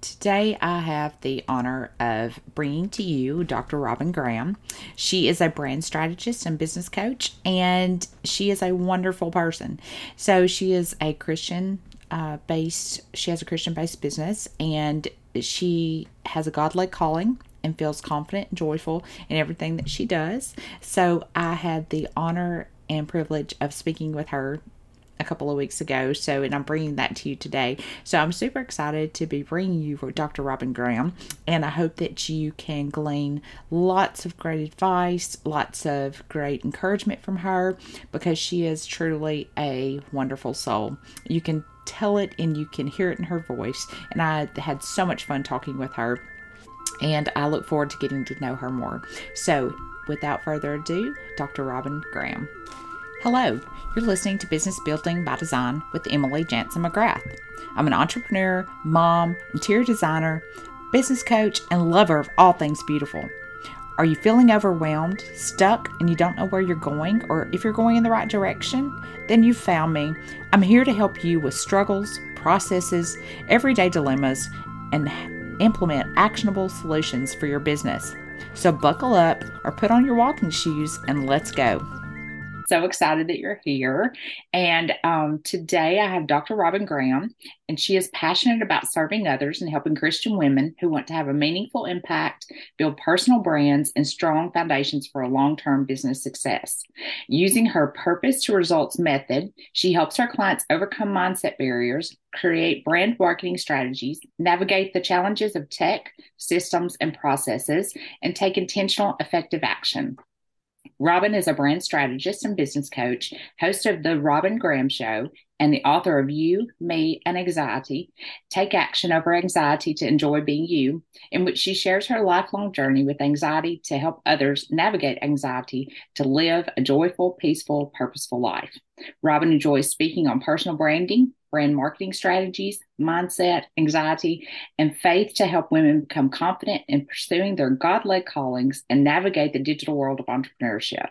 Today, I have the honor of bringing to you Dr. Robyn Graham. She is a brand strategist and business coach, and she is a wonderful person. So, she is a Christian uh, based, she has a Christian based business, and she has a godly calling and feels confident and joyful in everything that she does. So, I had the honor and privilege of speaking with her a couple of weeks ago. So, and I'm bringing that to you today. So, I'm super excited to be bringing you Dr. Robyn Graham, and I hope that you can glean lots of great advice, lots of great encouragement from her because she is truly a wonderful soul. You can tell it and you can hear it in her voice, and I had so much fun talking with her. And I look forward to getting to know her more. So, without further ado, Dr. Robyn Graham. Hello, you're listening to Business Building by Design with Emily Janzen McGrath. I'm an entrepreneur, mom, interior designer, business coach, and lover of all things beautiful. Are you feeling overwhelmed, stuck, and you don't know where you're going or if you're going in the right direction? Then you've found me. I'm here to help you with struggles, processes, everyday dilemmas, and implement actionable solutions for your business. So buckle up or put on your walking shoes and let's go so excited that you're here. And um, today I have Dr. Robyn Graham, and she is passionate about serving others and helping Christian women who want to have a meaningful impact, build personal brands, and strong foundations for a long term business success. Using her purpose to results method, she helps her clients overcome mindset barriers, create brand marketing strategies, navigate the challenges of tech, systems, and processes, and take intentional, effective action. Robyn is a brand strategist and business coach, host of The Robyn Graham Show, and the author of You, Me, and Anxiety Take Action Over Anxiety to Enjoy Being You, in which she shares her lifelong journey with anxiety to help others navigate anxiety to live a joyful, peaceful, purposeful life. Robyn enjoys speaking on personal branding, brand marketing strategies, mindset, anxiety, and faith to help women become confident in pursuing their God led callings and navigate the digital world of entrepreneurship.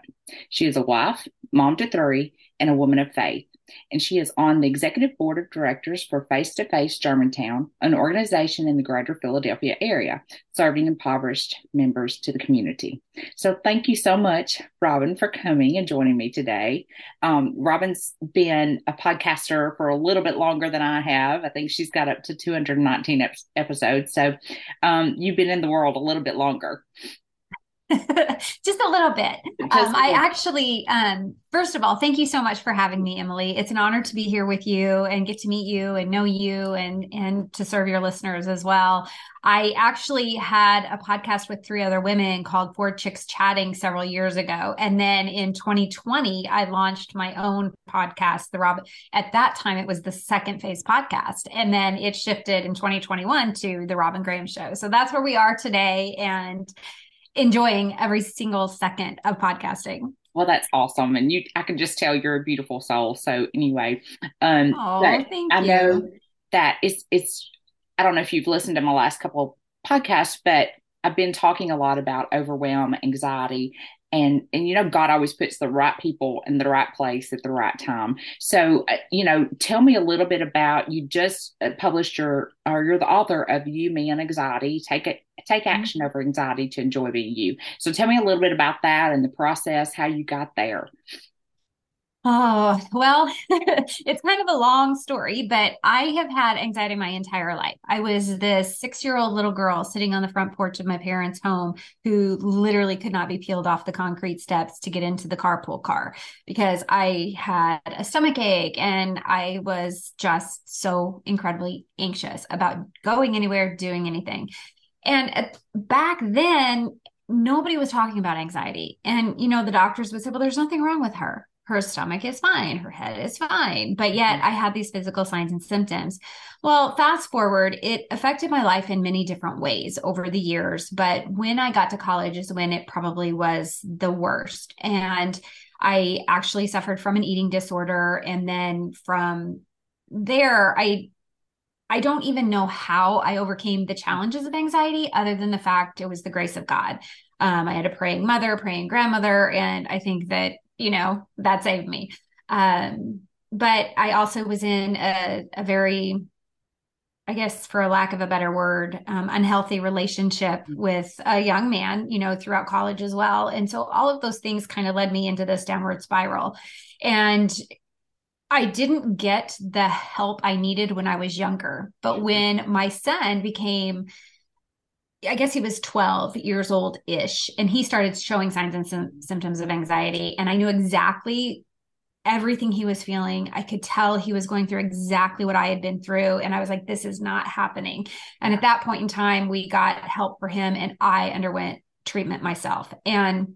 She is a wife, mom to three, and a woman of faith and she is on the executive board of directors for Face to Face Germantown, an organization in the greater Philadelphia area, serving impoverished members to the community. So, thank you so much, Robyn, for coming and joining me today. Um, Robyn's been a podcaster for a little bit longer than I have. I think she's got up to 219 ep- episodes. So, um, you've been in the world a little bit longer. just a little bit. Um, I actually, um, first of all, thank you so much for having me, Emily. It's an honor to be here with you and get to meet you and know you and and to serve your listeners as well. I actually had a podcast with three other women called Four Chicks Chatting several years ago, and then in 2020, I launched my own podcast. The Rob. At that time, it was the Second Phase podcast, and then it shifted in 2021 to the Robyn Graham Show. So that's where we are today, and enjoying every single second of podcasting. Well, that's awesome. And you, I can just tell you're a beautiful soul. So anyway, um, oh, thank I you. know that it's, it's, I don't know if you've listened to my last couple podcasts, but I've been talking a lot about overwhelm, anxiety, and and you know god always puts the right people in the right place at the right time. So uh, you know tell me a little bit about you just uh, published your or you're the author of you me and anxiety. Take it take mm-hmm. action over anxiety to enjoy being you. So tell me a little bit about that and the process how you got there Oh, well, it's kind of a long story, but I have had anxiety my entire life. I was this six year old little girl sitting on the front porch of my parents' home who literally could not be peeled off the concrete steps to get into the carpool car because I had a stomach ache and I was just so incredibly anxious about going anywhere, doing anything. And back then, nobody was talking about anxiety. And, you know, the doctors would say, well, there's nothing wrong with her her stomach is fine, her head is fine, but yet I had these physical signs and symptoms. Well, fast forward, it affected my life in many different ways over the years, but when I got to college is when it probably was the worst. And I actually suffered from an eating disorder and then from there I I don't even know how I overcame the challenges of anxiety other than the fact it was the grace of God. Um, I had a praying mother, praying grandmother, and I think that you know, that saved me. Um, but I also was in a, a very I guess, for a lack of a better word, um, unhealthy relationship mm-hmm. with a young man, you know, throughout college as well. And so all of those things kind of led me into this downward spiral. And I didn't get the help I needed when I was younger. But when my son became, I guess he was 12 years old ish, and he started showing signs and sim- symptoms of anxiety. And I knew exactly everything he was feeling. I could tell he was going through exactly what I had been through. And I was like, this is not happening. And at that point in time, we got help for him and I underwent treatment myself. And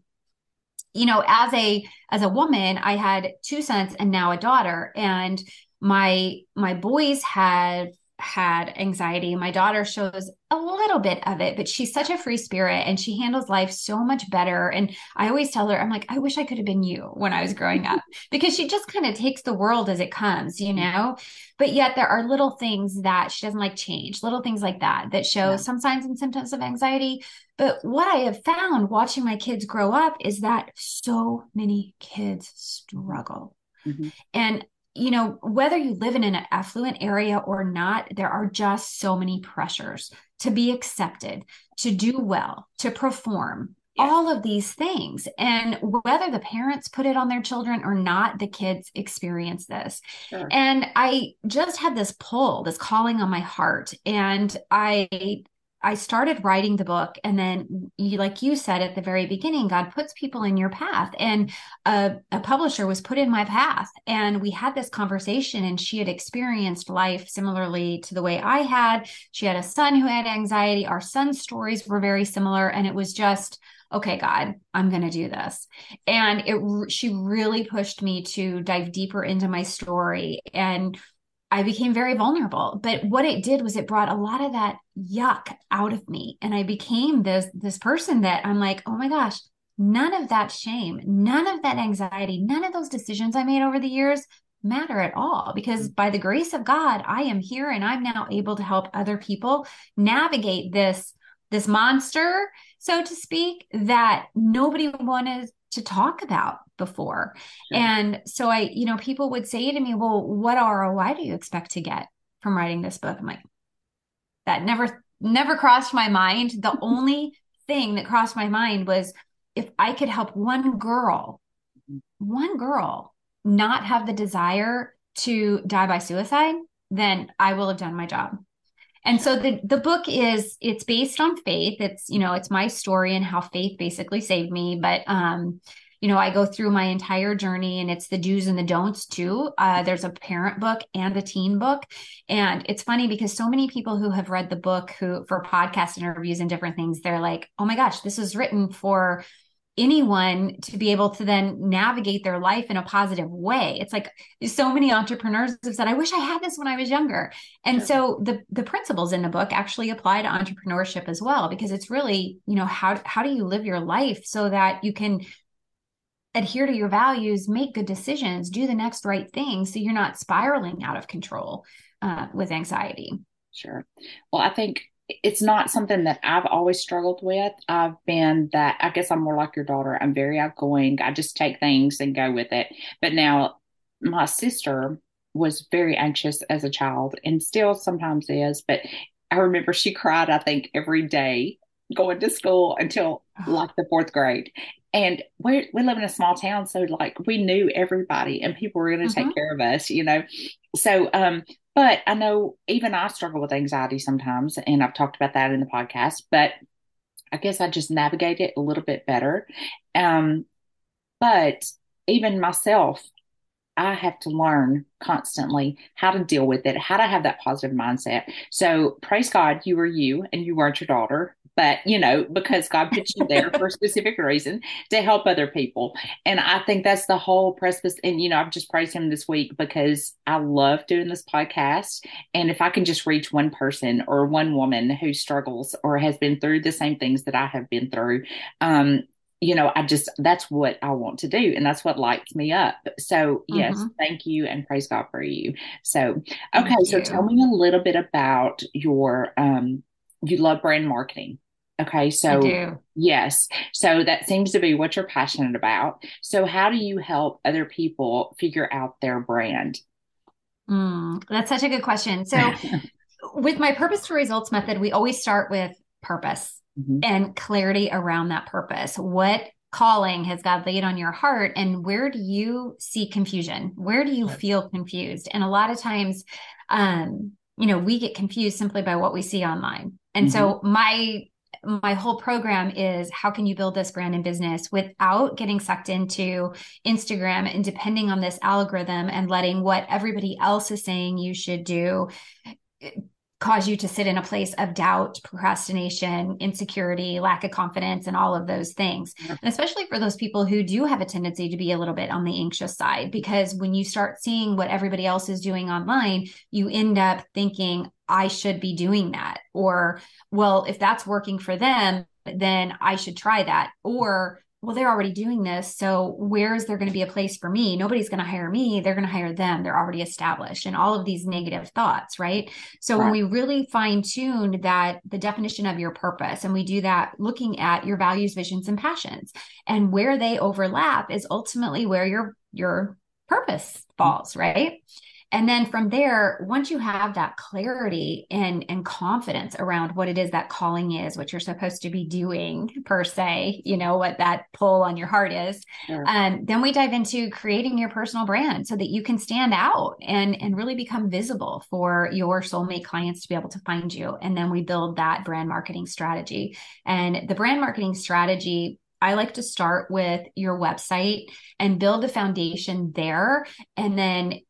you know, as a as a woman, I had two sons and now a daughter. And my my boys had had anxiety. My daughter shows a little bit of it, but she's such a free spirit and she handles life so much better. And I always tell her, I'm like, I wish I could have been you when I was growing up because she just kind of takes the world as it comes, you know? But yet there are little things that she doesn't like change, little things like that that show yeah. some signs and symptoms of anxiety. But what I have found watching my kids grow up is that so many kids struggle. Mm-hmm. And you know, whether you live in an affluent area or not, there are just so many pressures to be accepted, to do well, to perform, all of these things. And whether the parents put it on their children or not, the kids experience this. Sure. And I just had this pull, this calling on my heart. And I I started writing the book, and then, you, like you said at the very beginning, God puts people in your path, and a, a, publisher was put in my path, and we had this conversation, and she had experienced life similarly to the way I had. She had a son who had anxiety. Our son's stories were very similar, and it was just okay god i'm going to do this and it she really pushed me to dive deeper into my story and I became very vulnerable. But what it did was it brought a lot of that yuck out of me. And I became this this person that I'm like, oh my gosh, none of that shame, none of that anxiety, none of those decisions I made over the years matter at all because by the grace of God, I am here and I'm now able to help other people navigate this this monster, so to speak, that nobody wanted to talk about before. Sure. And so I, you know, people would say to me, well, what ROI do you expect to get from writing this book? I'm like, that never, never crossed my mind. The only thing that crossed my mind was if I could help one girl, one girl not have the desire to die by suicide, then I will have done my job. And so the the book is it's based on faith. It's you know it's my story and how faith basically saved me. But um, you know I go through my entire journey and it's the do's and the don'ts too. Uh, there's a parent book and a teen book, and it's funny because so many people who have read the book who for podcast interviews and different things, they're like, oh my gosh, this was written for anyone to be able to then navigate their life in a positive way. It's like so many entrepreneurs have said, I wish I had this when I was younger. And sure. so the the principles in the book actually apply to entrepreneurship as well, because it's really, you know, how how do you live your life so that you can adhere to your values, make good decisions, do the next right thing so you're not spiraling out of control uh, with anxiety. Sure. Well, I think it's not something that I've always struggled with. I've been that, I guess I'm more like your daughter. I'm very outgoing. I just take things and go with it. But now my sister was very anxious as a child and still sometimes is. But I remember she cried, I think, every day going to school until like the fourth grade. And we we live in a small town, so like we knew everybody, and people were going to mm-hmm. take care of us, you know. So, um, but I know even I struggle with anxiety sometimes, and I've talked about that in the podcast. But I guess I just navigate it a little bit better. Um, but even myself, I have to learn constantly how to deal with it, how to have that positive mindset. So praise God, you were you and you weren't your daughter but you know because god put you there for a specific reason to help other people and i think that's the whole precipice and you know i've just praised him this week because i love doing this podcast and if i can just reach one person or one woman who struggles or has been through the same things that i have been through um you know, I just that's what I want to do, and that's what lights me up. So, yes, mm-hmm. thank you and praise God for you. So, okay, so tell me a little bit about your um you love brand marketing. Okay, so yes, so that seems to be what you're passionate about. So, how do you help other people figure out their brand? Mm, that's such a good question. So, with my purpose to results method, we always start with purpose mm-hmm. and clarity around that purpose. What calling has God laid on your heart? And where do you see confusion? Where do you feel confused? And a lot of times, um, you know, we get confused simply by what we see online. And mm-hmm. so my my whole program is how can you build this brand and business without getting sucked into Instagram and depending on this algorithm and letting what everybody else is saying you should do cause you to sit in a place of doubt, procrastination, insecurity, lack of confidence, and all of those things. And especially for those people who do have a tendency to be a little bit on the anxious side, because when you start seeing what everybody else is doing online, you end up thinking, I should be doing that. Or, well, if that's working for them, then I should try that. Or, well, they're already doing this. So where is there going to be a place for me? Nobody's going to hire me. They're going to hire them. They're already established and all of these negative thoughts, right? So right. when we really fine tune that the definition of your purpose and we do that looking at your values, visions and passions and where they overlap is ultimately where your, your purpose mm. falls, right? And then from there once you have that clarity and and confidence around what it is that calling is what you're supposed to be doing per se you know what that pull on your heart is sure. um, then we dive into creating your personal brand so that you can stand out and and really become visible for your soulmate clients to be able to find you and then we build that brand marketing strategy and the brand marketing strategy I like to start with your website and build a foundation there. And then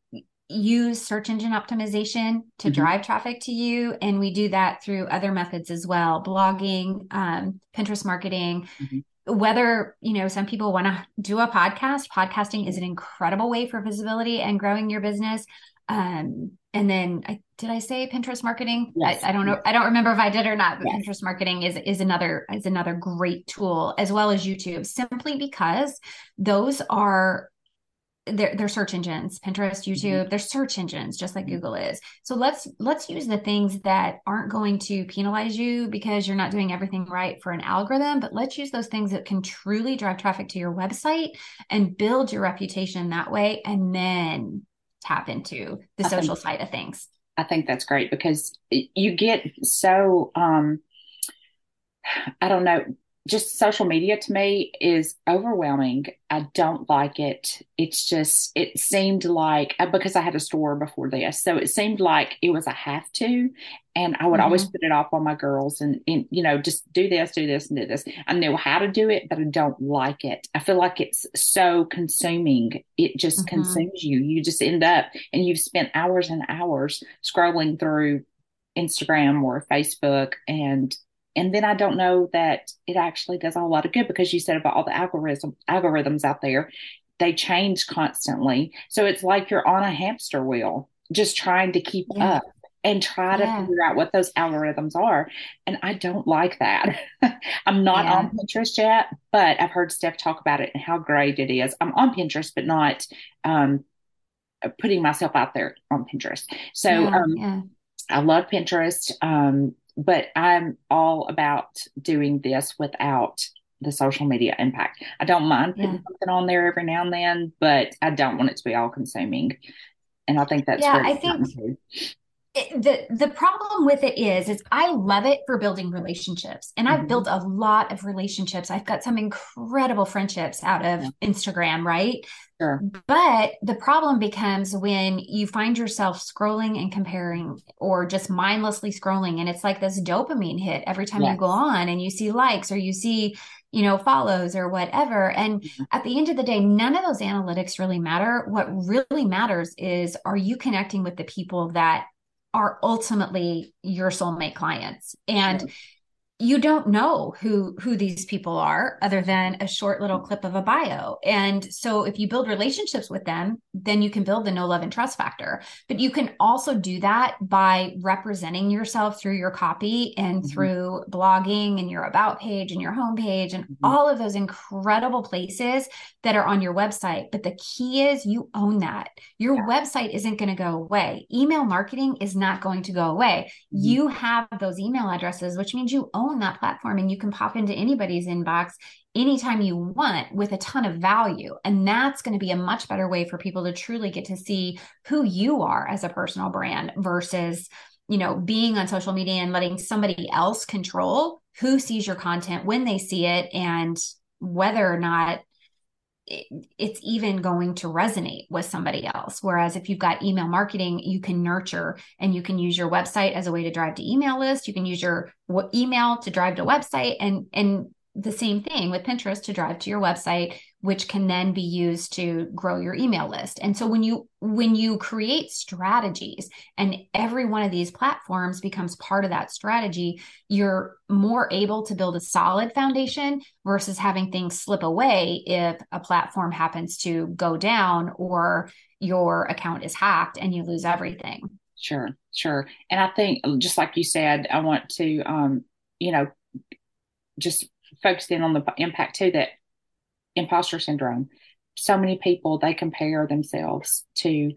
use search engine optimization to mm-hmm. drive traffic to you. And we do that through other methods as well blogging, um, Pinterest marketing. Mm-hmm. Whether, you know, some people want to do a podcast, podcasting is an incredible way for visibility and growing your business. Um, and then I did I say Pinterest marketing? Yes. I, I, don't know. I don't remember if I did or not, but yes. Pinterest marketing is is another is another great tool as well as YouTube, simply because those are they're, they're search engines pinterest mm-hmm. youtube mm-hmm. they're search engines just like mm-hmm. google is so let's let's use the things that aren't going to penalize you because you're not doing everything right for an algorithm but let's use those things that can truly drive traffic to your website and build your reputation that way and then tap into the social think, side of things i think that's great because you get so um i don't know just social media to me is overwhelming. I don't like it. It's just, it seemed like, uh, because I had a store before this, so it seemed like it was a have to. And I would mm-hmm. always put it off on my girls and, and, you know, just do this, do this, and do this. I know how to do it, but I don't like it. I feel like it's so consuming. It just mm-hmm. consumes you. You just end up and you've spent hours and hours scrolling through Instagram or Facebook and and then I don't know that it actually does a whole lot of good because you said about all the algorithm algorithms out there, they change constantly. So it's like you're on a hamster wheel, just trying to keep yeah. up and try to yeah. figure out what those algorithms are. And I don't like that. I'm not yeah. on Pinterest yet, but I've heard Steph talk about it and how great it is. I'm on Pinterest, but not um, putting myself out there on Pinterest. So um, I love Pinterest. Um, but I'm all about doing this without the social media impact. I don't mind putting yeah. something on there every now and then, but I don't want it to be all consuming. And I think that's yeah. I think it, the the problem with it is is I love it for building relationships, and mm-hmm. I've built a lot of relationships. I've got some incredible friendships out of yeah. Instagram, right? Sure. But the problem becomes when you find yourself scrolling and comparing or just mindlessly scrolling. And it's like this dopamine hit every time yes. you go on and you see likes or you see, you know, follows or whatever. And mm-hmm. at the end of the day, none of those analytics really matter. What really matters is are you connecting with the people that are ultimately your soulmate clients? And you don't know who who these people are other than a short little clip of a bio and so if you build relationships with them then you can build the no love and trust factor but you can also do that by representing yourself through your copy and mm-hmm. through blogging and your about page and your homepage and mm-hmm. all of those incredible places that are on your website but the key is you own that your yeah. website isn't going to go away email marketing is not going to go away mm-hmm. you have those email addresses which means you own that platform and you can pop into anybody's inbox anytime you want with a ton of value. And that's going to be a much better way for people to truly get to see who you are as a personal brand versus you know, being on social media and letting somebody else control who sees your content, when they see it, and whether or not it's even going to resonate with somebody else. Whereas if you've got email marketing, you can nurture and you can use your website as a way to drive to email list. You can use your email to drive to website and, and the same thing with Pinterest to drive to your website which can then be used to grow your email list. And so when you when you create strategies and every one of these platforms becomes part of that strategy, you're more able to build a solid foundation versus having things slip away if a platform happens to go down or your account is hacked and you lose everything. Sure, sure. And I think just like you said, I want to um, you know, just focus in on the impact too that imposter syndrome. So many people they compare themselves to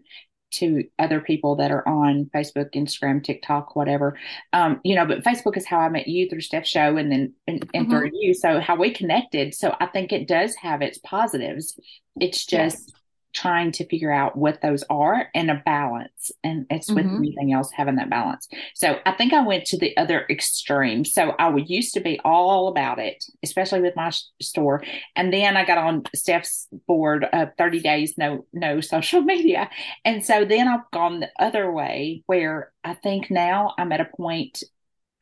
to other people that are on Facebook, Instagram, TikTok, whatever. Um, you know, but Facebook is how I met you through Steph Show and then and, and mm-hmm. through you. So how we connected. So I think it does have its positives. It's just trying to figure out what those are and a balance. And it's with mm-hmm. anything else having that balance. So I think I went to the other extreme. So I would used to be all about it, especially with my store. And then I got on Steph's board of 30 days, no, no social media. And so then I've gone the other way where I think now I'm at a point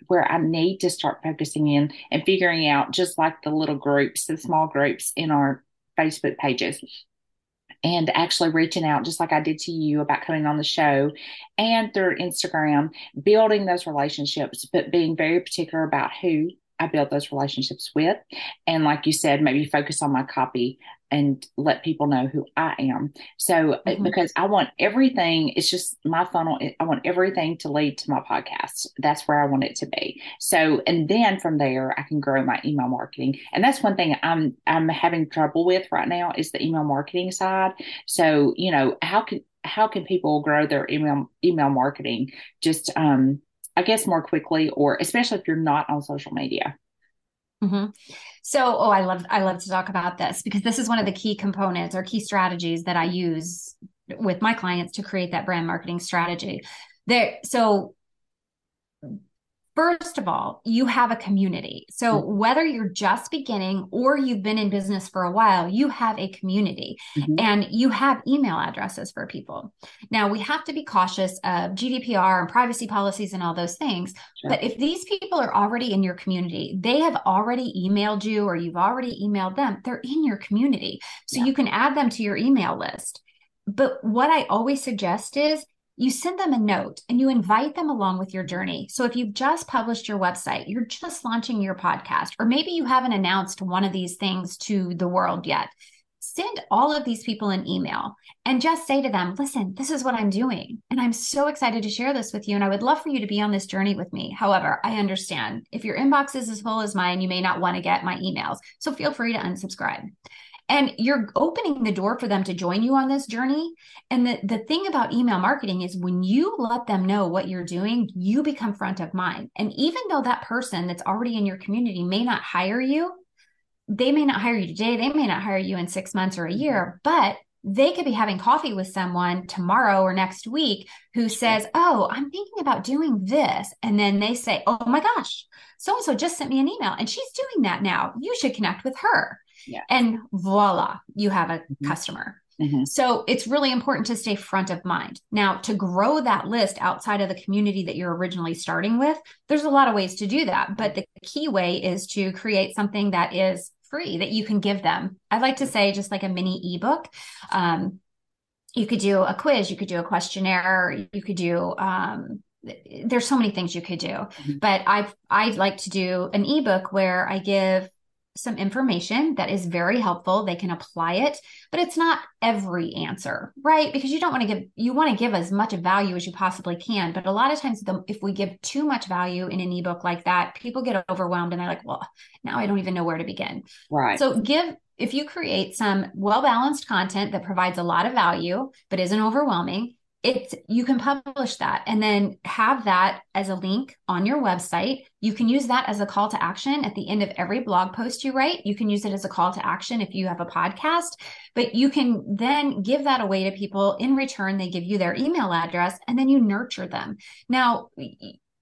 where I need to start focusing in and figuring out just like the little groups, the small groups in our Facebook pages and actually reaching out just like I did to you about coming on the show and through Instagram, building those relationships, but being very particular about who I build those relationships with. And like you said, maybe focus on my copy and let people know who I am. So, uh, mm-hmm. because I want everything, it's just my funnel, I want everything to lead to my podcast. That's where I want it to be. So, and then from there, I can grow my email marketing. And that's one thing I'm, I'm having trouble with right now is the email marketing side. So, you know, how can, how can people grow their email email marketing just um I guess more quickly or especially if you're not on social media? Mm-hmm. So, oh, I love I love to talk about this because this is one of the key components or key strategies that I use with my clients to create that brand marketing strategy. There, so First of all, you have a community. So mm-hmm. whether you're just beginning or you've been in business for a while, you have a community mm-hmm. and you have email addresses for people. Now we have to be cautious of GDPR and privacy policies and all those things. Sure. But if these people are already in your community, they have already emailed you or you've already emailed them, they're in your community. So yeah. you can add them to your email list. But what I always suggest is you send them a note and you invite them along with your journey. So if you've just published your website, you're just launching your podcast, or maybe you haven't announced one of these things to the world yet, send all of these people an email and just say to them, listen, this is what I'm doing. And I'm so excited to share this with you. And I would love for you to be on this journey with me. However, I understand if your inbox is as full as mine, you may not want to get my emails. So feel free to unsubscribe and you're opening the door for them to join you on this journey and the, the thing about email marketing is when you let them know what you're doing you become front of mind and even though that person that's already in your community may not hire you they may not hire you today they may not hire you in six months or a year but they could be having coffee with someone tomorrow or next week who says, Oh, I'm thinking about doing this. And then they say, Oh my gosh, so and so just sent me an email and she's doing that now. You should connect with her. Yeah. And voila, you have a mm-hmm. customer. Mm-hmm. So it's really important to stay front of mind. Now, to grow that list outside of the community that you're originally starting with, there's a lot of ways to do that. But the key way is to create something that is free that you can give them. I'd like to say just like a mini ebook. Um, you could do a quiz, you could do a questionnaire, you could do um, there's so many things you could do mm-hmm. but i i like to do an ebook where i give some information that is very helpful. They can apply it, but it's not every answer, right? Because you don't want to give, you want to give as much value as you possibly can. But a lot of times, the, if we give too much value in an ebook like that, people get overwhelmed and they're like, well, now I don't even know where to begin. Right. So give, if you create some well balanced content that provides a lot of value, but isn't overwhelming, it's you can publish that and then have that as a link on your website. You can use that as a call to action at the end of every blog post you write. You can use it as a call to action if you have a podcast but you can then give that away to people. In return they give you their email address and then you nurture them. Now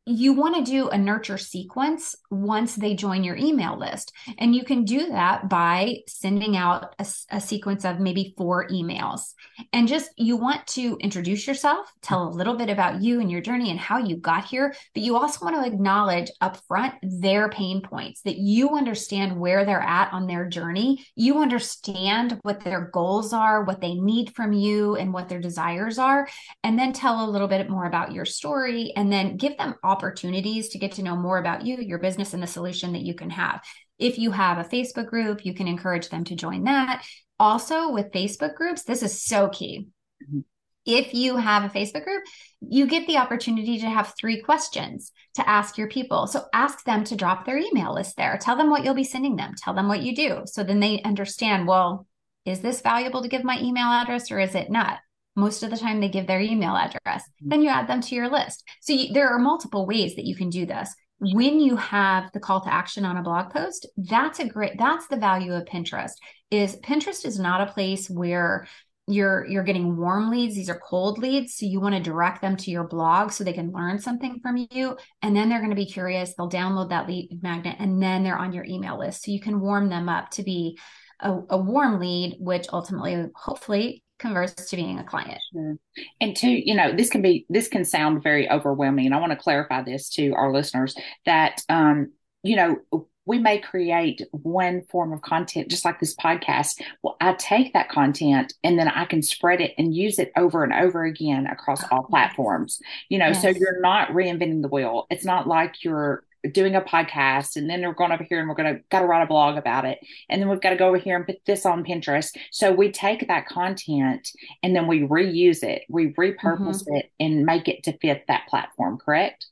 you want to do a nurture sequence once they join your email list. And you can do that by sending out a, a, sequence of maybe four emails. And just you want to introduce yourself, tell a little bit about you and your journey and how you got here. But you also want to acknowledge upfront their pain points, that you understand where they're at on their journey. You understand what their goals are, what they need from you, and what their desires are. And then tell a little bit more about your story and then give them opportunities to get to know more about you, your business, and the solution that you can have. If you have a Facebook group, you can encourage them to join that. Also, with Facebook groups, this is so key. Mm-hmm. If you have a Facebook group, you get the opportunity to have three questions to ask your people. So ask them to drop their email list there. Tell them what you'll be sending them. Tell them what you do. So then they understand, well, is this valuable to give my email address or is it not? Most of the time they give their email address mm-hmm. then you add them to your list. So you, there are multiple ways that you can do this. When you have the call to action on a blog post that's a great that's the value of pinterest is pinterest is not a place where you're you're getting warm leads. These are cold leads. So you want to direct them to your blog so they can learn something from you. And then they're going to be curious. They'll download that lead magnet and then they're on your email list. So you can warm them up to be a, a warm lead which ultimately hopefully converts to being a client. Sure. And to, you know, this can be, this can sound very overwhelming. And I want to clarify this to our listeners that, um, you know, we may create one form of content, just like this podcast. Well, I take that content and then I can spread it and use it over and over again across all platforms. You know, yes. so you're not reinventing the wheel. It's not like you're doing a podcast and then we're going over here and we're going to got to write a blog about it and then we've got to go over here and put this on pinterest so we take that content and then we reuse it we repurpose mm-hmm. it and make it to fit that platform correct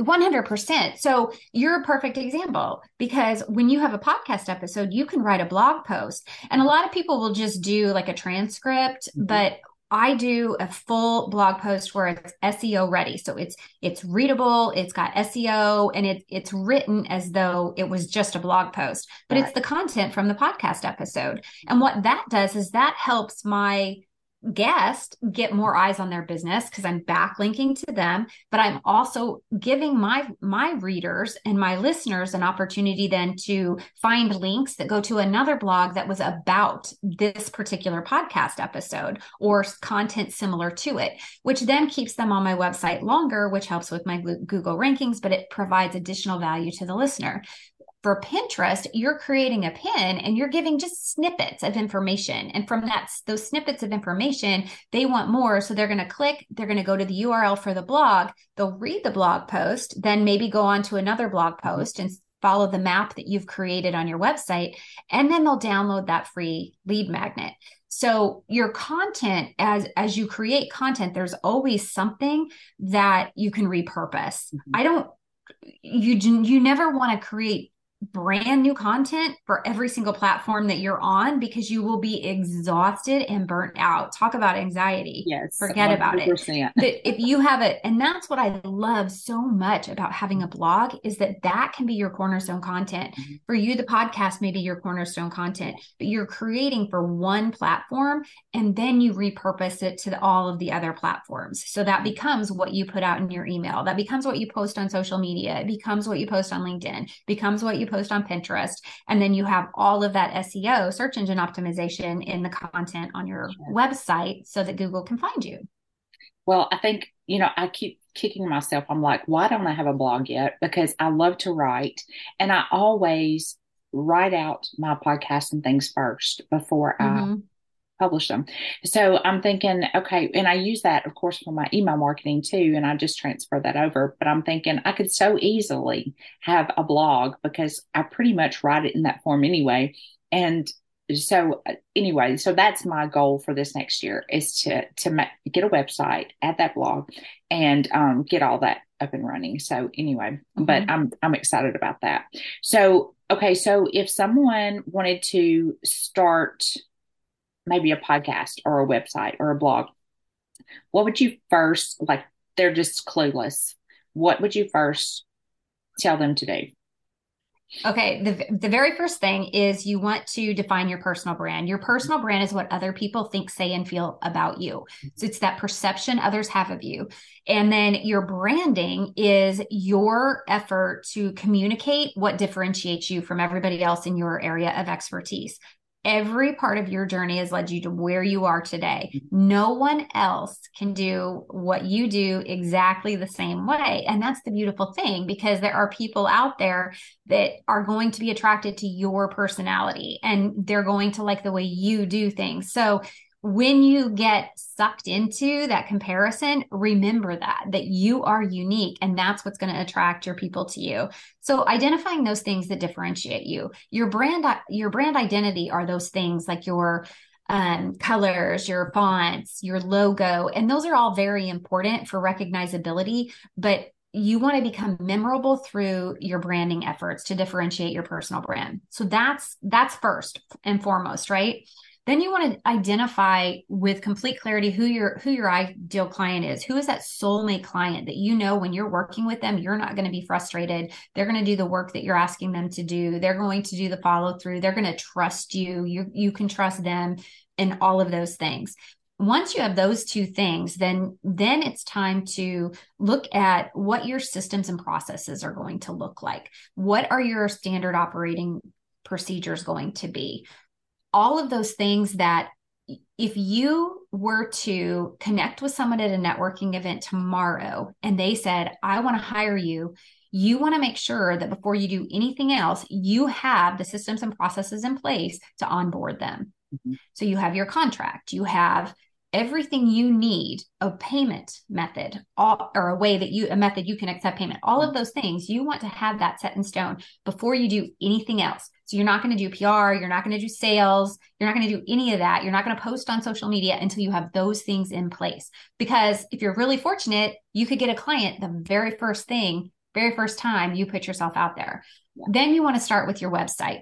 100%. So you're a perfect example because when you have a podcast episode, you can write a blog post. And a lot of people will just do like a transcript, mm-hmm. but I do a full blog post where it's SEO ready. So it's it's readable, it's got SEO and it, it's written as though it was just a blog post, but right. it's the content from the podcast episode. And what that does is that helps my guest get more eyes on their business because I'm backlinking to them, but I'm also giving my my readers and my listeners an opportunity then to find links that go to another blog that was about this particular podcast episode or content similar to it, which then keeps them on my website longer, which helps with my Google rankings, but it provides additional value to the listener for Pinterest, you're creating a pin and you're giving just snippets of information. And from that, those snippets of information, they want more. So they're going to click, they're going to go to the URL for the blog. They'll read the blog post, then maybe go on to another blog post and follow the map that you've created on your website. And then they'll download that free lead magnet. So your content as as you create content there's always something that you can repurpose. Mm-hmm. I don't you you never want to create brand new content for every single platform that you're on because you will be exhausted and burnt out. Talk about anxiety. Yes. Forget 100%. about it. But if you have it, and that's what I love so much about having a blog is that that can be your cornerstone content. Mm-hmm. For you, the podcast may be your cornerstone content, but you're creating for one platform and then you repurpose it to all of the other platforms. So that becomes what you put out in your email. That becomes what you post on social media. It becomes what you post on LinkedIn, becomes what you post on Pinterest. And then you have all of that SEO, search engine optimization, in the content on your website so that Google can find you. Well, I think, you know, I keep kicking myself. I'm like, why don't I have a blog yet? Because I love to write and I always write out my podcast and things first before mm-hmm. I publish them. So I'm thinking, okay, and I use that, of course, for my email marketing too, and I just transfer that over. But I'm thinking I could so easily have a blog because I pretty much write it in that form anyway. And so anyway, so that's my goal for this next year is to to ma- get a website, add that blog, and um, get all that up and running. So anyway, mm-hmm. but I'm I'm excited about that. So okay, so if someone wanted to start maybe a podcast or a website or a blog what would you first like? They're just clueless. What would you first tell them to do? Okay, the the very first thing is you want to define your personal brand. Your personal brand is what other people think, say, and feel about you. So it's that perception others have of you. And then your branding is your effort to communicate what differentiates you from everybody else in your area of expertise every part of your journey has led you to where you are today. Mm-hmm. No one else can do what you do exactly the same way. And that's the beautiful thing because there are people out there that are going to be attracted to your personality and they're going to like the way you do things. So when you get sucked into that comparison, remember that, that you are unique and that's what's going to attract your people to you. So identifying those things that differentiate you, your brand, your brand identity are those things like your um, colors, your fonts, your logo, and those are all very important for recognizability. But you want to become memorable through your branding efforts to differentiate your personal brand. So that's that's first and foremost, right? Then you want to identify with complete clarity who your who your ideal client is. Who is that soulmate client that you know when you're working with them you're not going to be frustrated. They're going to do the work that you're asking them to do. They're going to do the follow through they're going to trust you. You you can trust them in all of those things. Once you have those two things then then it's time to look at what your systems and processes are going to look like. What are your standard operating procedures going to be all of those things that if you were to connect with someone at a networking event tomorrow and they said, I want to hire you, you want to make sure that before you do anything else, you have the systems and processes in place to onboard them. Mm-hmm. So you have your contract, you have everything you need a payment method all, or a way that you a method you can accept payment all of those things you want to have that set in stone before you do anything else so you're not going to do pr you're not going to do sales you're not going to do any of that. You're not going to post on social media until you have those things in place. Because if you're really fortunate you could get a client the very first thing very first time you put yourself out there. Yeah. then you want to start with your website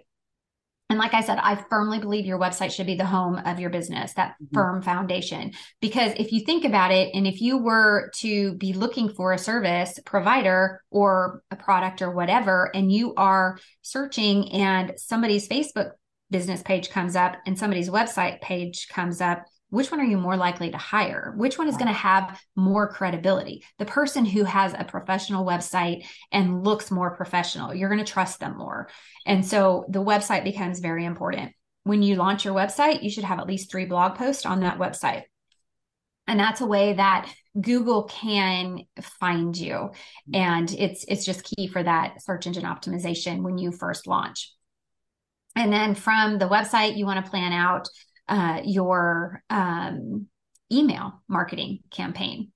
and like I said, I firmly believe your website should be the home of your business, that mm-hmm. firm foundation. Because if you think about it, and if you were to be looking for a service provider or a product or whatever, and you are searching and somebody's Facebook business page comes up and somebody's website page comes up, which one are you more likely to hire? Which one is going to have more credibility? The person who has a professional website and looks more professional, you're going to trust them more. And so the website becomes very important. When you launch your website, you should have at least three blog posts on that website. And that's a way that Google can find you. Mm-hmm. And it's it's just key for that search engine optimization when you first launch. And then from the website, you want to plan out uh, your um, email marketing campaign.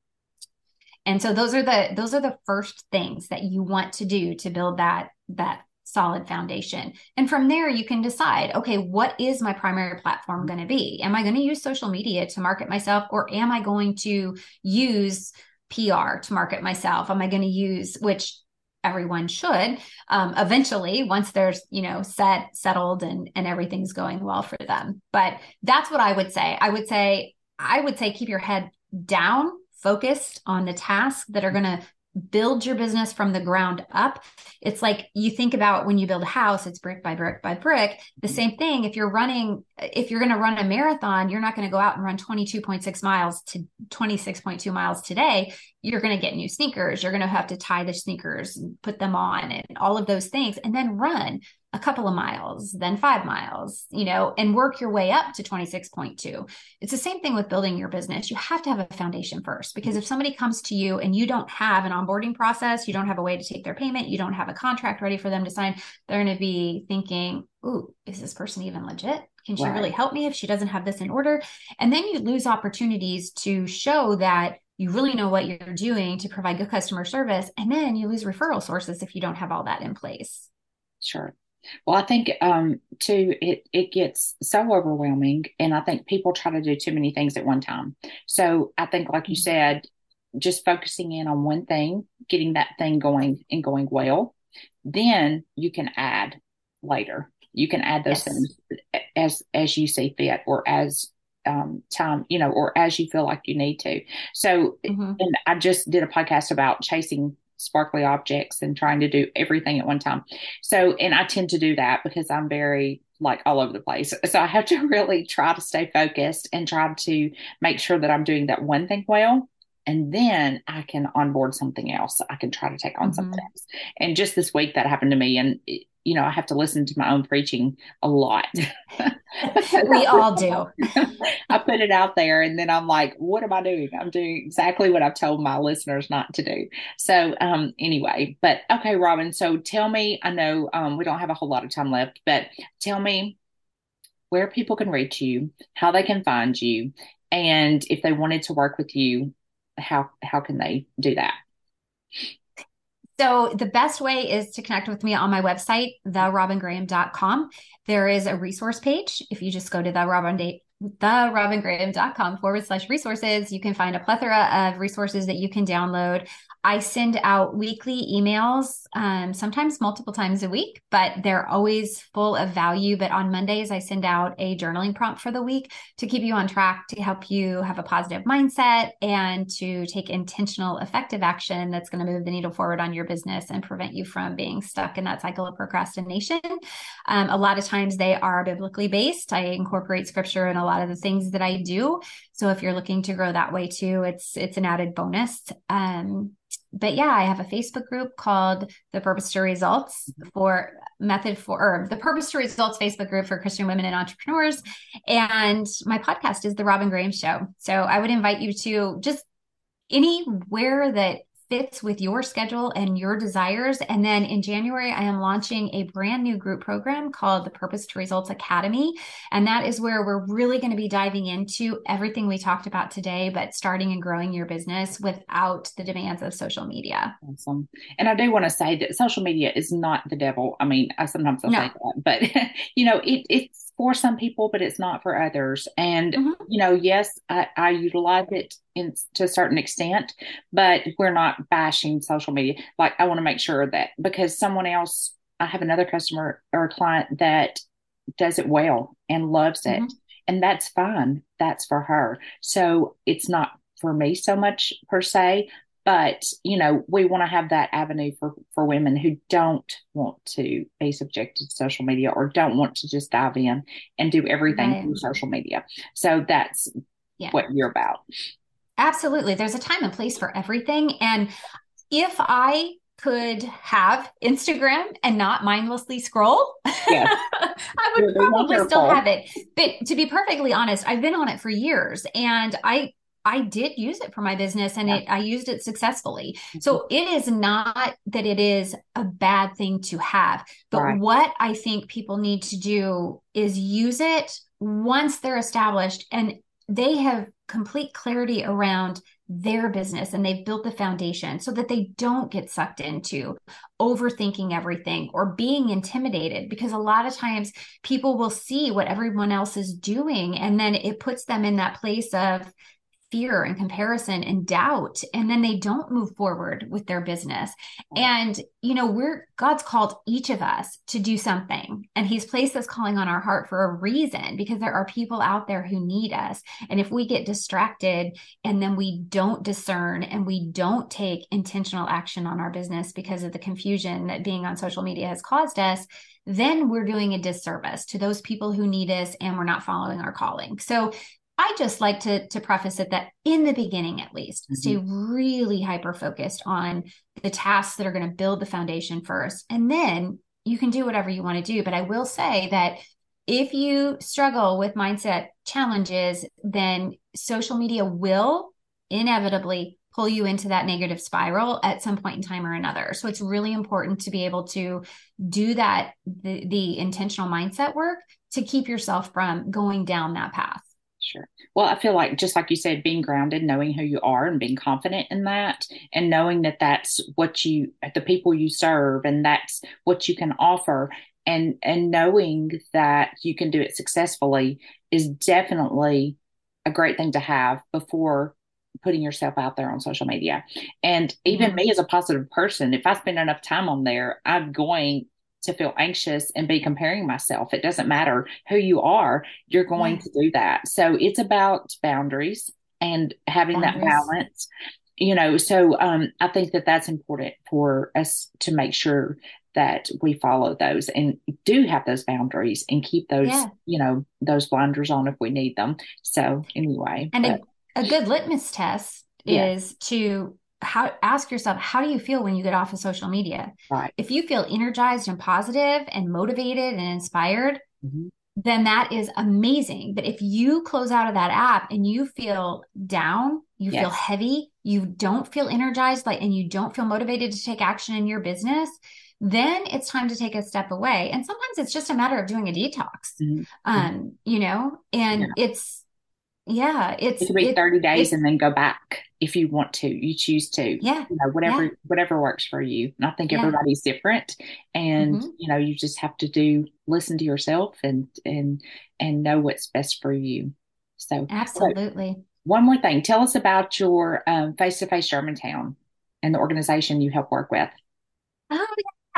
And so those are the those are the first things that you want to do to build that that solid foundation. And from there you can decide, okay, what is my primary platform going to be? Am I going to use social media to market myself or am I going to use PR to market myself? Am I going to use which everyone should um, eventually once there's you know set settled and and everything's going well for them. But that's what i would say. I would say i would say keep your head down focused on the tasks that are going to build your business from the ground up. It's like you think about when you build a house, it's brick by brick by brick. The same thing, if you're running, if you're going to run a marathon, you're not going to go out and run 22.6 miles to 26.2 miles today. You're going to get new sneakers. You're going to have to tie the sneakers and put them on and all of those things and then run a couple of miles, then five miles, you know, and work your way up to 26.2. It's the same thing with building your business. You have to have a foundation first because if somebody comes to you and you don't have an onboarding process, you don't have a way to take their payment, you don't have a contract ready for them to sign, they're going to be thinking, Ooh, is this person even legit? Can she right. really help me if she doesn't have this in order? And then you lose opportunities to show that you really know what you're doing to provide good customer service. And then you lose referral sources if you don't have all that in place. Sure. Well, I think um, too it it gets so overwhelming, and I think people try to do too many things at one time. So I think, like you mm-hmm. said, just focusing in on one thing, getting that thing going and going well, then you can add later. You can add those yes. things as as you see fit, or as um, time, you know, or as you feel like you need to. So, mm-hmm. and I just did a podcast about chasing sparkly objects and trying to do everything at one time. So, and I tend to do that because I'm very like all over the place. So I have to really try to stay focused and try to make sure that I'm doing that one thing well. And then I can onboard something else. I can try to take on mm-hmm. something else. And just this week that happened to me. And you know, I have to listen to my own preaching a lot. we all do. I put it out there and then I'm like, what am I doing? I'm doing exactly what I've told my listeners not to do. So, um, anyway, but okay, Robyn. So tell me, I know, um, we don't have a whole lot of time left, but tell me where people can reach you, how they can find you, and if they wanted to work with you, how, how can they do that? So the best way is to connect with me on my website, therobyngraham.com. There is a resource page. If you just go to the Robyn therobyngraham.com forward slash resources, you can find a plethora of resources that you can download. I send out weekly emails, um, sometimes multiple times a week, but they're always full of value. But on Mondays, I send out a journaling prompt for the week to keep you on track, to help you have a positive mindset, and to take intentional, effective action that's going to move the needle forward on your business and prevent you from being stuck in that cycle of procrastination. Um, a lot of times they are biblically based. I incorporate scripture in a lot of the things that I do. So if you're looking to grow that way too, it's it's an added bonus. Um, but yeah, I have a Facebook group called the Purpose to Results mm-hmm. for method for or the Purpose to Results Facebook group for Christian women and entrepreneurs. And my podcast is the Robyn Graham Show. So I would invite you to just anywhere that fits with your schedule and your desires. And then in January, I am launching a brand new group program called the Purpose to Results Academy. And that is where we're really going to be diving into everything we talked about today, but starting and growing your business without the demands of social media. Awesome. And I do want to say that social media is not the devil. I mean, I sometimes I no. say that, but you know, it, it's for some people, but it's not for others. And, mm-hmm. you know, yes, I, I utilize it in, to a certain extent, but we're not bashing social media. Like, I want to make sure that because someone else, I have another customer or client that does it well and loves it. Mm-hmm. And that's fine. That's for her. So it's not for me so much per se, but you know we want to have that avenue for for women who don't want to be subjected to social media or don't want to just dive in and do everything right. through social media so that's yeah. what you're about absolutely there's a time and place for everything and if i could have Instagram and not mindlessly scroll, yes. I would probably wonderful. still have it. But to be perfectly honest, I've been on it for years and I I did use it for my business and yeah. it I used it successfully. Mm-hmm. So it is not that it is a bad thing to have, but right. what I think people need to do is use it once they're established and they have complete clarity around their business and they've built the foundation so that they don't get sucked into overthinking everything or being intimidated because a lot of times people will see what everyone else is doing and then it puts them in that place of fear and comparison and doubt and then they don't move forward with their business and you know we're god's called each of us to do something and he's placed this calling on our heart for a reason because there are people out there who need us and if we get distracted and then we don't discern and we don't take intentional action on our business because of the confusion that being on social media has caused us then we're doing a disservice to those people who need us and we're not following our calling. So I just like to to preface it that in the beginning at least, mm-hmm. stay really hyper focused on the tasks that are going to build the foundation first. And then you can do whatever you want to do. But I will say that if you struggle with mindset challenges, then social media will inevitably pull you into that negative spiral at some point in time or another. So it's really important to be able to do that, the, the intentional mindset work to keep yourself from going down that path. Sure. Well, I feel like just like you said, being grounded, knowing who you are and being confident in that, and knowing that that's what you, the people you serve, and that's what you can offer, and and knowing that you can do it successfully is definitely a great thing to have before putting yourself out there on social media. And even mm-hmm. me as a positive person, if I spend enough time on there, I'm going to feel anxious and be comparing myself. It doesn't matter who you are, you're going yeah. to do that. So it's about boundaries and having boundaries. that balance. You know, so um, I think that that's important for us to make sure that we follow those and do have those boundaries and keep those, yeah. you know, those blinders on if we need them. So anyway, and a, a good litmus test yeah. is to how ask yourself how do you feel when you get off of social media right. if you feel energized and positive and motivated and inspired mm-hmm. then that is amazing but if you close out of that app and you feel down you yes. feel heavy you don't feel energized like and you don't feel motivated to take action in your business then it's time to take a step away and sometimes it's just a matter of doing a detox mm-hmm. um you know and yeah. it's yeah it's it could be it, 30 days and then go back if you want to you choose to yeah you know whatever yeah. whatever works for you and i think yeah. everybody's different and mm-hmm. you know you just have to do listen to yourself and and and know what's best for you so absolutely so one more thing tell us about your um, face-to-face germantown and the organization you help work with oh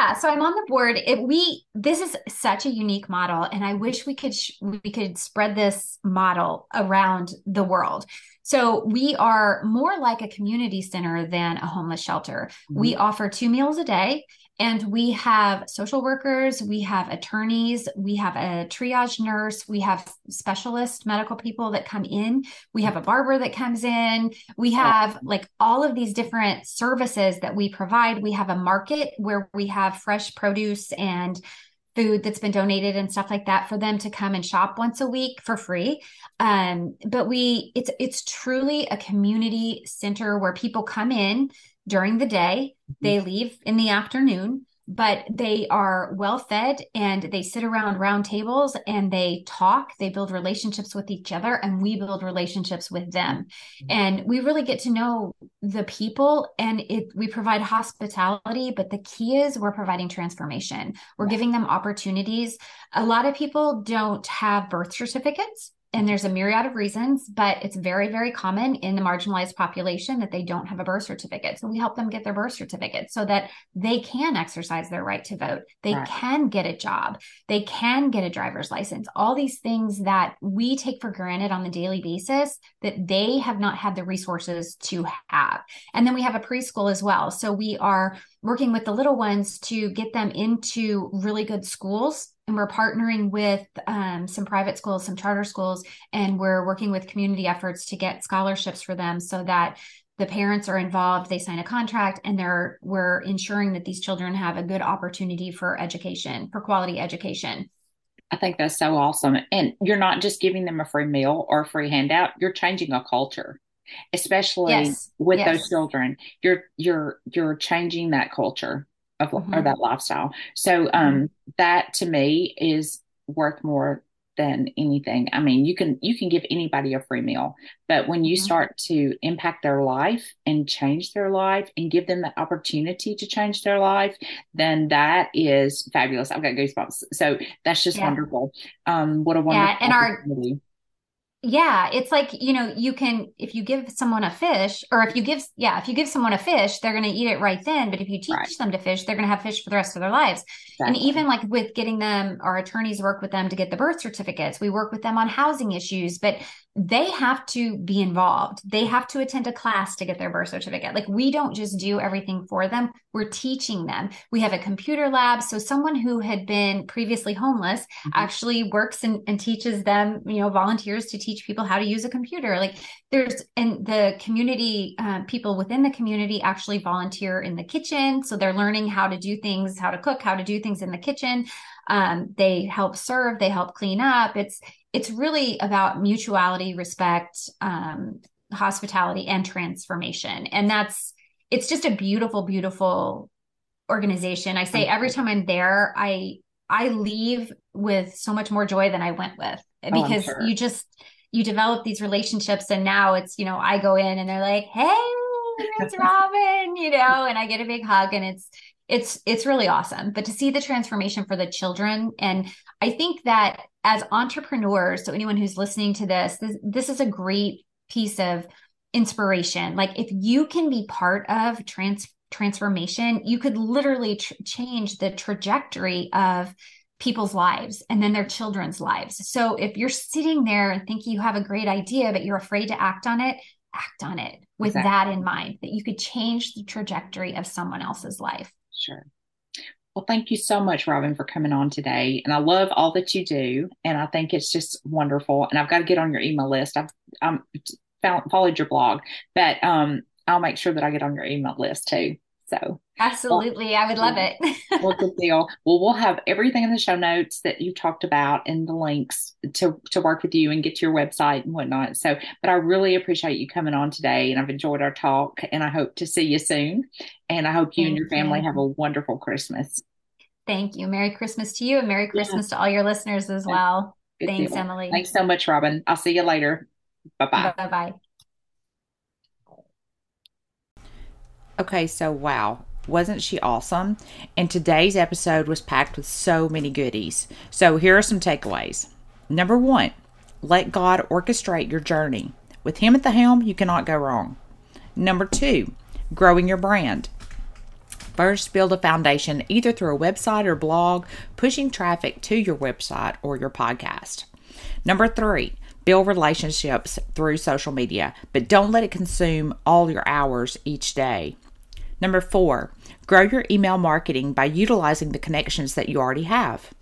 yeah, so I'm on the board. It, we this is such a unique model, and I wish we could sh- we could spread this model around the world. So we are more like a community center than a homeless shelter. Mm-hmm. We offer two meals a day, and we have social workers, we have attorneys, we have a triage nurse, we have specialist medical people that come in, we have a barber that comes in, we have like all of these different services that we provide. We have a market where we have fresh produce and food that's been donated and stuff like that for them to come and shop once a week for free um, but we it's it's truly a community center where people come in during the day. Mm-hmm. They leave in the afternoon, but they are well fed and they sit around round tables and they talk. They build relationships with each other and we build relationships with them. Mm-hmm. And we really get to know the people and it we provide hospitality, but the key is we're providing transformation. We're giving them opportunities. A lot of people don't have birth certificates and there's a myriad of reasons, but it's very, very common in the marginalized population that they don't have a birth certificate. So we help them get their birth certificate so that they can exercise their right to vote. They right. can get a job. They can get a driver's license. All these things that we take for granted on the daily basis that they have not had the resources to have. And then we have a preschool as well. So we are working with the little ones to get them into really good schools and we're partnering with um, some private schools, some charter schools, and we're working with community efforts to get scholarships for them so that the parents are involved they sign a contract and they're we're ensuring that these children have a good opportunity for education for quality education i think that's so awesome and you're not just giving them a free meal or a free handout you're changing a culture especially yes. with yes. those children you're you're you're changing that culture of mm-hmm. or that lifestyle. So um mm-hmm. that to me is worth more than anything. I mean, you can you can give anybody a free meal, but when you mm-hmm. start to impact their life and change their life and give them the opportunity to change their life, then that is fabulous. I've got goosebumps. So that's just yeah. wonderful. Um, what a wonderful yeah, and our yeah, it's like, you know, you can, if you give someone a fish, or if you give, yeah, if you give someone a fish, they're going to eat it right then. But if you teach right. them to fish, they're going to have fish for the rest of their lives. Exactly. And even like with getting them, our attorneys work with them to get the birth certificates. We work with them on housing issues, but they have to be involved. They have to attend a class to get their birth certificate. Like we don't just do everything for them, we're teaching them. We have a computer lab. So someone who had been previously homeless mm-hmm. actually works and, and teaches them, you know, volunteers to teach people how to use a computer. Like there's, and the community, uh, people within the community actually volunteer in the kitchen. So they're learning how to do things, how to cook, how to do things in the kitchen. Um, they help serve, they help clean up. It's, it's really about mutuality, respect, um, hospitality, and transformation. And that's it's just a beautiful, beautiful organization. I say every time I'm there, I I leave with so much more joy than I went with oh, because oh, sure. you just you develop these relationships and now it's you know I go in and they're like hey it's Robyn you know and I get a big hug and it's it's it's really awesome but to see the transformation for the children and I think that as entrepreneurs, so anyone who's listening to this, this, this is a great piece of inspiration. Like if you can be part of trans transformation, you could literally tr- change the trajectory of people's lives and then their children's lives. So if you're sitting there and think you have a great idea, but you're afraid to act on it, act on it with exactly. that in mind that you could change the trajectory of someone else's life. Sure. Well, thank you so much, Robyn, for coming on today. And I love all that you do. And I think it's just wonderful. And I've got to get on your email list. I've um, found, followed your blog, but um, I'll make sure that I get on your email list too. So absolutely, well, I would love it. well, good deal. Well, we'll have everything in the show notes that you talked about and the links to to work with you and get to your website and whatnot. So, but I really appreciate you coming on today, and I've enjoyed our talk. And I hope to see you soon. And I hope you Thank and your family you. have a wonderful Christmas. Thank you. Merry Christmas to you, and Merry Christmas yeah. to all your listeners as well. Good Thanks, deal. Emily. Thanks so much, Robyn. I'll see you later. Bye bye. Bye bye. Okay, so wow, wasn't she awesome? And today's episode was packed with so many goodies. So here are some takeaways. Number one, let God orchestrate your journey. With Him at the helm, you cannot go wrong. Number two, growing your brand. First, build a foundation either through a website or blog, pushing traffic to your website or your podcast. Number three, build relationships through social media, but don't let it consume all your hours each day. Number four, grow your email marketing by utilizing the connections that you already have.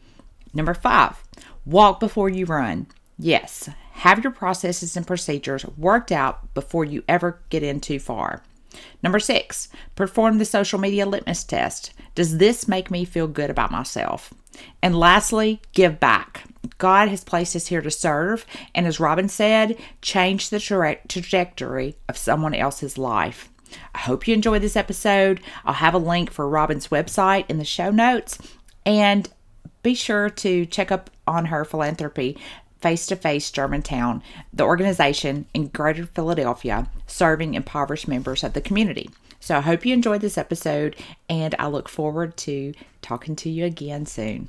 Number five, walk before you run. Yes, have your processes and procedures worked out before you ever get in too far. Number six, perform the social media litmus test. Does this make me feel good about myself? And lastly, give back. God has placed us here to serve, and as Robyn said, change the tra- trajectory of someone else's life. I hope you enjoyed this episode. I'll have a link for Robyn's website in the show notes. And be sure to check up on her philanthropy, Face to Face Germantown, the organization in Greater Philadelphia serving impoverished members of the community. So I hope you enjoyed this episode, and I look forward to talking to you again soon.